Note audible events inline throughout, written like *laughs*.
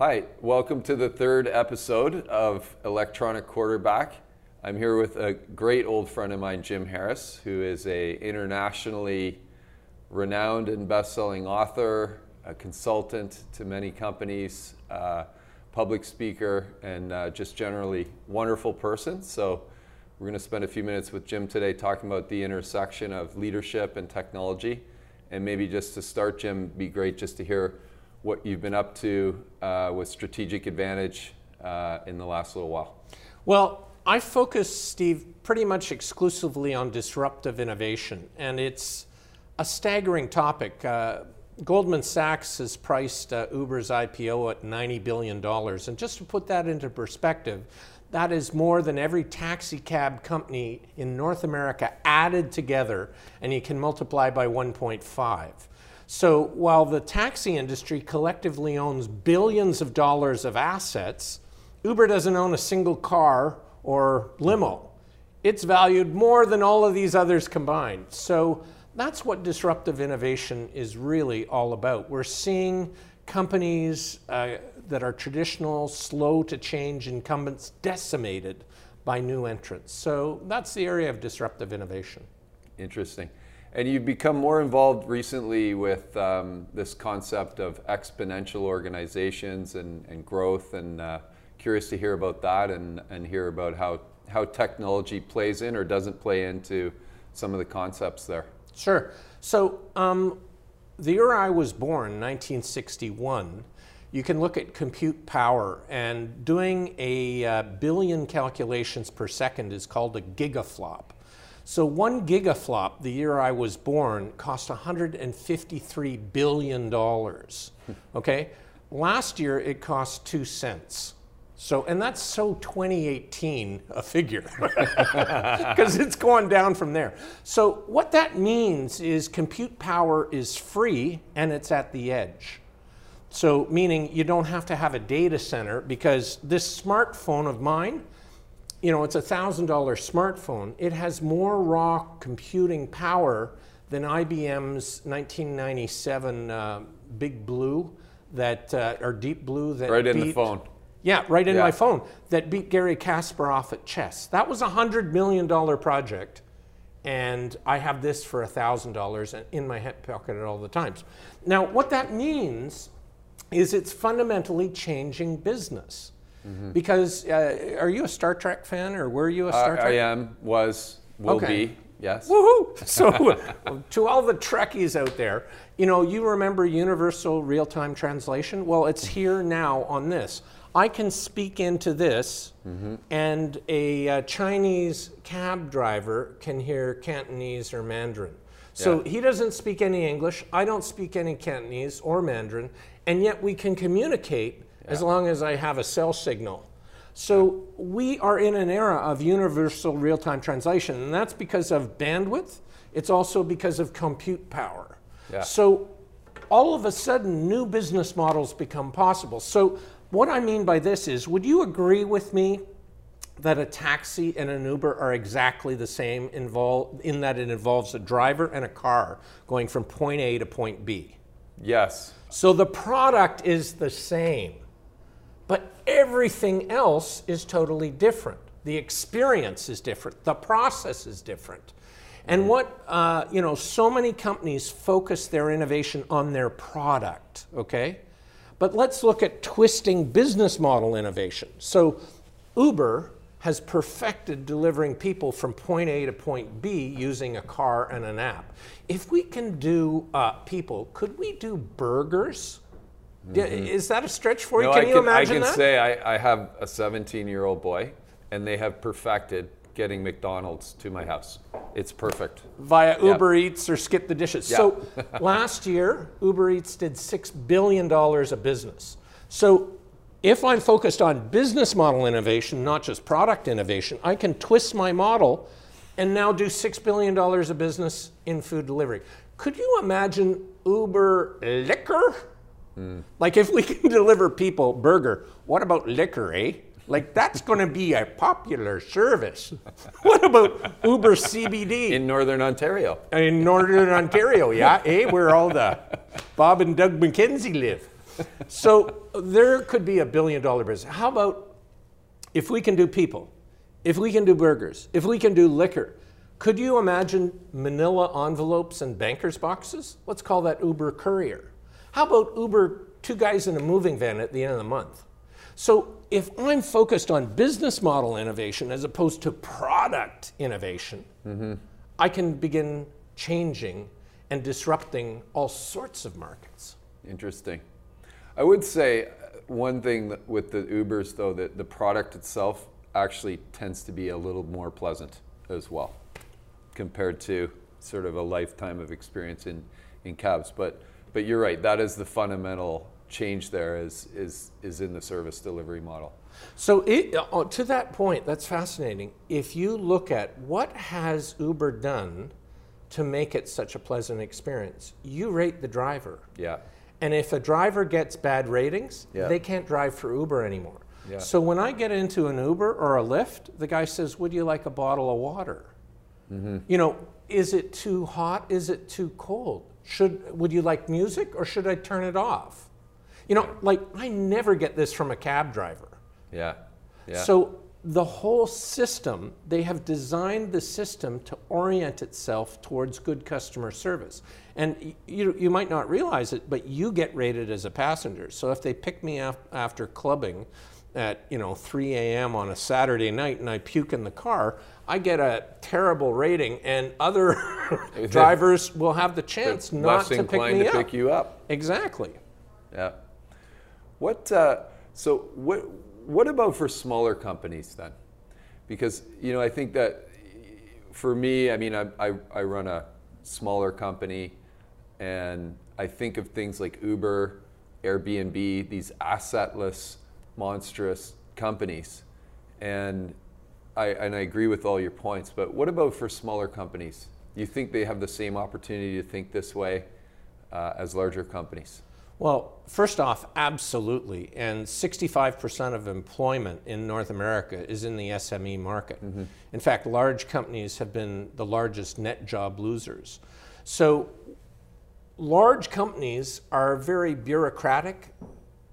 Hi, welcome to the third episode of Electronic Quarterback. I'm here with a great old friend of mine, Jim Harris, who is a internationally renowned and best-selling author, a consultant to many companies, uh, public speaker, and uh, just generally wonderful person. So we're going to spend a few minutes with Jim today talking about the intersection of leadership and technology. And maybe just to start, Jim, be great just to hear what you've been up to uh, with Strategic Advantage uh, in the last little while. Well, I focus, Steve, pretty much exclusively on disruptive innovation, and it's a staggering topic. Uh, Goldman Sachs has priced uh, Uber's IPO at $90 billion. And just to put that into perspective, that is more than every taxi cab company in North America added together, and you can multiply by 1.5. So while the taxi industry collectively owns billions of dollars of assets, Uber doesn't own a single car or limo. It's valued more than all of these others combined. So that's what disruptive innovation is really all about. We're seeing companies uh, that are traditional, slow to change incumbents decimated by new entrants. So that's the area of disruptive innovation. Interesting. And you've become more involved recently with um, this concept of exponential organizations and, and growth, and uh, curious to hear about that and, and hear about how, how technology plays in or doesn't play into some of the concepts there. Sure. So, um, the year I was born, 1961, you can look at compute power, and doing a uh, billion calculations per second is called a gigaflop. So one gigaflop, the year I was born, cost $153 billion. Hmm. okay? Last year it cost two cents. So, and that's so 2018 a figure, *laughs* because it's gone down from there. So, what that means is compute power is free and it's at the edge. So, meaning you don't have to have a data center because this smartphone of mine, you know, it's a $1,000 smartphone. It has more raw computing power than IBM's 1997 uh, Big Blue that, uh, or Deep Blue that Right in the phone. Yeah, right in yeah. my phone that beat Garry Kasparov at chess. That was a $100 million project. And I have this for $1,000 in my hip pocket at all the times. Now, what that means is it's fundamentally changing business. Mm-hmm. Because uh, are you a Star Trek fan or were you a Star uh, Trek? I am, was, will okay. be. Yes. Woohoo! *laughs* So, to all the Trekkies out there, you know, you remember universal real time translation? Well, it's here now on this. I can speak into this, mm-hmm. and a, uh, Chinese cab driver can hear Cantonese or Mandarin. So yeah. he doesn't speak any English, I don't speak any Cantonese or Mandarin, and yet we can communicate as long as I have a cell signal. So we are in an era of universal real-time translation, and that's because of bandwidth. It's also because of compute power. Yeah. So all of a sudden, new business models become possible. So what I mean by this is, would you agree with me that a taxi and an Uber are exactly the same in that it involves a driver and a car going from point A to point B? Yes. So the product is the same. But everything else is totally different. The experience is different. The process is different. And what, uh, you know, so many companies focus their innovation on their product, okay? But let's look at twisting business model innovation. So Uber has perfected delivering people from point A to point B using a car and an app. If we can do uh, people, could we do burgers? Mm-hmm. Is that a stretch for you? No, can I you imagine I can that? say I, I have a 17 year old boy, and they have perfected getting McDonald's to my house. It's perfect. Via Uber yep. Eats or Skip the Dishes. Yep. So *laughs* last year, Uber Eats did $6 billion of business. So if I'm focused on business model innovation, not just product innovation, I can twist my model and now do $6 billion of business in food delivery. Could you imagine Uber liquor? Mm. Like if we *laughs* can deliver people burger, what about liquor, eh? Like that's going to be a popular service. *laughs* what about Uber CBD in Northern Ontario? In Northern Ontario, yeah, eh, where all the Bob and Doug McKenzie live. so there could be a billion dollar business. How about if we can do people, if we can do burgers, if we can do liquor? Could you imagine manila envelopes and banker's boxes? Let's call that Uber Courier. How about Uber two guys in a moving van at the end of the month? So if I'm focused on business model innovation as opposed to product innovation, mm-hmm. I can begin changing and disrupting all sorts of markets. Interesting. I would say one thing with the Ubers, though, that the product itself actually tends to be a little more pleasant as well compared to sort of a lifetime of experience in, in cabs. But, but you're right, that is the fundamental change there is, is, is in the service delivery model. So it, uh, to that point, that's fascinating. If you look at what has Uber done to make it such a pleasant experience, you rate the driver. Yeah. And if a driver gets bad ratings, yeah. they can't drive for Uber anymore. Yeah. So when I get into an Uber or a Lyft, the guy says, "Would you like a bottle of water?" Mm-hmm. You know, is it too hot? Is it too cold? Should would you like music or should I turn it off? You know, like I never get this from a cab driver. Yeah. Yeah. So the whole system, they have designed the system to orient itself towards good customer service. And you, you might not realize it, but you get rated as a passenger. So if they pick me up after clubbing at you know 3 a.m. on a Saturday night and I puke in the car, I get a terrible rating, and other *laughs* drivers will have the chance not to pick me to up. pick you up. Exactly. Yeah. What? Uh, so what? what about for smaller companies then? Because you know, I think that for me, I mean, I, I, I run a smaller company, and I think of things like Uber, Airbnb, these assetless, monstrous companies, and I and I agree with all your points. But what about for smaller companies? Do you think they have the same opportunity to think this way uh, as larger companies? Well, first off, absolutely. And 65% of employment in North America is in the SME market. Mm-hmm. In fact, large companies have been the largest net job losers. So, large companies are very bureaucratic,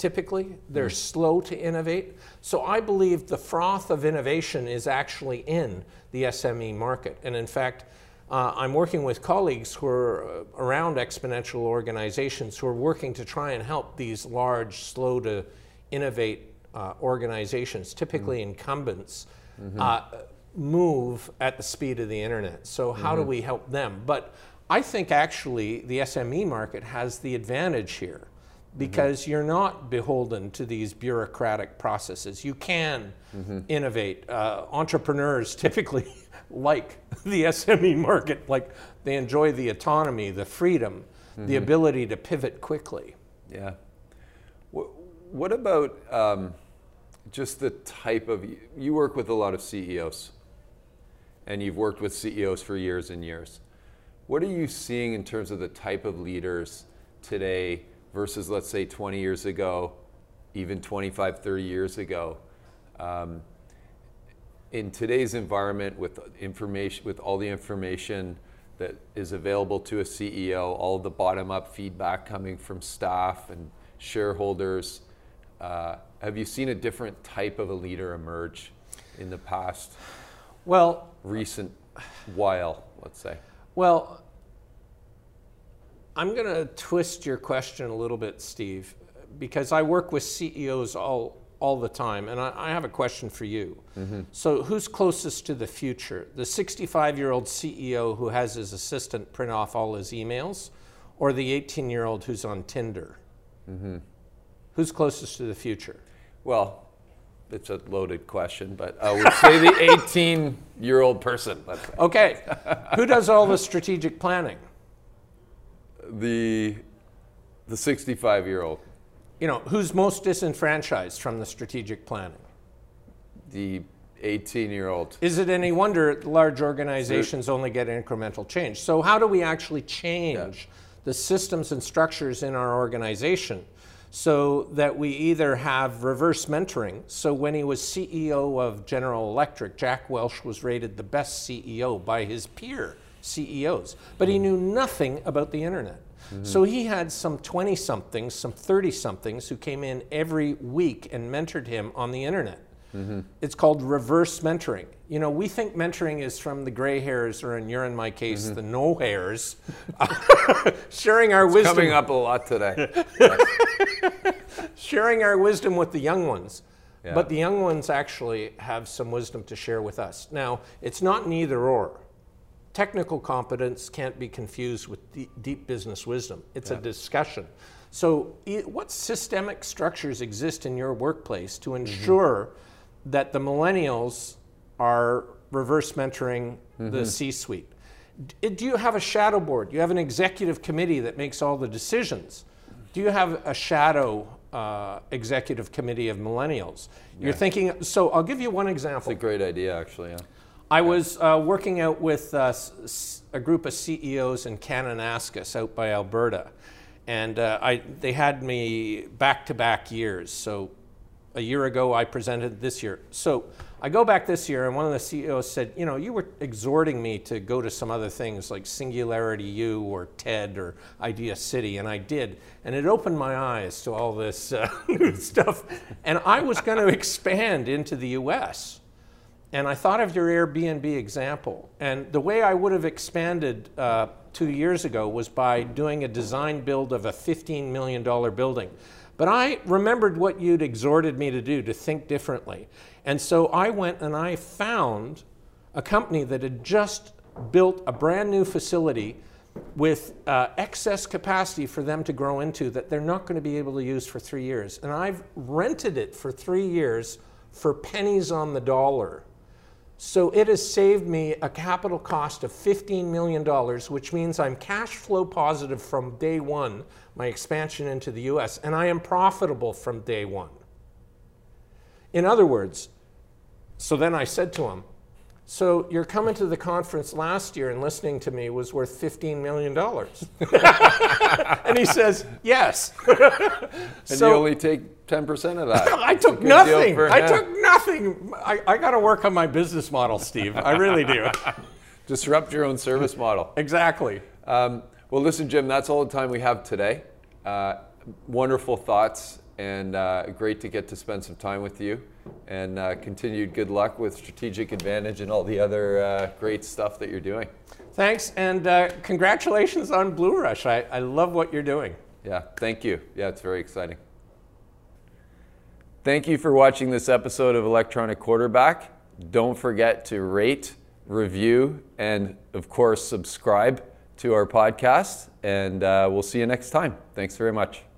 typically. They're mm-hmm. slow to innovate. So, I believe the froth of innovation is actually in the SME market. And in fact, uh, I'm working with colleagues who are uh, around exponential organizations who are working to try and help these large, slow to innovate uh, organizations, typically mm-hmm. incumbents, mm-hmm. Uh, move at the speed of the internet. So, how mm-hmm. do we help them? But I think actually the SME market has the advantage here because mm-hmm. you're not beholden to these bureaucratic processes. You can mm-hmm. innovate. Uh, entrepreneurs typically *laughs* like the SME market. Like they enjoy the autonomy, the freedom, mm-hmm. the ability to pivot quickly. Yeah. What, what about um, just the type of, you work with a lot of CEOs and you've worked with CEOs for years and years. What are you seeing in terms of the type of leaders today versus, let's say, 20 years ago, even 25, 30 years ago? Um, in today's environment with information with all the information that is available to a CEO, all the bottom-up feedback coming from staff and shareholders, uh, have you seen a different type of a leader emerge in the past? Well, recent while, let's say. Well, I'm going to twist your question a little bit, Steve, because I work with CEOs all all the time. And I, I have a question for you. Mm-hmm. So, who's closest to the future? The 65 year old CEO who has his assistant print off all his emails, or the 18 year old who's on Tinder? Mm-hmm. Who's closest to the future? Well, it's a loaded question, but I would say the *laughs* 18 year old person. Okay. Who does all the strategic planning? The the 65 year old you know, who's most disenfranchised from the strategic planning? The 18 year old. Is it any wonder large organizations only get incremental change? So, how do we actually change yeah. the systems and structures in our organization so that we either have reverse mentoring? So, when he was CEO of General Electric, Jack Welch was rated the best CEO by his peer CEOs, but he knew nothing about the internet. Mm-hmm. So he had some 20 somethings, some 30 somethings who came in every week and mentored him on the internet. Mm-hmm. It's called reverse mentoring. You know, we think mentoring is from the gray hairs, or in your and my case, mm-hmm. the no hairs, *laughs* *laughs* sharing our wisdom, Coming up a lot today. *laughs* sharing our wisdom with the young ones. Yeah. But the young ones actually have some wisdom to share with us. Now, it's not neither or. Technical competence can't be confused with deep, business wisdom. It's a discussion. So, what systemic structures exist in your workplace to ensure that the millennials are reverse mentoring the C suite? Do you have a shadow board? You have an executive committee that makes all the decisions? Do you have a shadow uh, executive committee of millennials? You're thinking, so I'll give you one example. It's a great idea, actually. Yeah. I was uh, working out with uh, a group of CEOs in Kananaskis out by Alberta, and uh, I, they had me back to back years. So a year ago, I presented this year. So I go back this year, and one of the CEOs said, You know, you were exhorting me to go to some other things like Singularity U or TED or Idea City, and I did. And it opened my eyes to all this uh, *laughs* new stuff. And I was going to expand into the US. And I thought of your Airbnb example. And the way I would have expanded uh, two years ago was by doing a design build of a $15 million building. But I remembered what you'd exhorted me to do, to think differently. And so I went and I found a company that had just built a brand new facility with uh, excess capacity for them to grow into that they're not going to be able to use for three years. And I've rented it for three years for pennies on the dollar. So it has saved me a capital cost of $15 million, which means I'm cash flow positive from day one, my expansion into the US, and I am profitable from day one. In other words, so then I said to him, So you're coming to the conference last year and listening to me was worth $15 million. *laughs* and he says, Yes. *laughs* And So- you only take 10% of that. *laughs* I took nothing. I took nothing. I, I got to work on my business model, Steve. I really do. Disrupt your own service model. exactly. Um, well, listen, Jim, that's all the time we have today. Uh, wonderful thoughts, and uh, great to get to spend some time with you. And uh, continued good luck with Strategic Advantage and all the other uh, great stuff that you're doing. Thanks, and uh, congratulations on Blue Rush. I, I love what you're doing. Yeah, thank you. Yeah, it's very exciting. Thank you for watching this episode of Electronic Quarterback. Don't forget to rate, review, and of course, subscribe to our podcast. And uh, we'll see you next time. Thanks very much.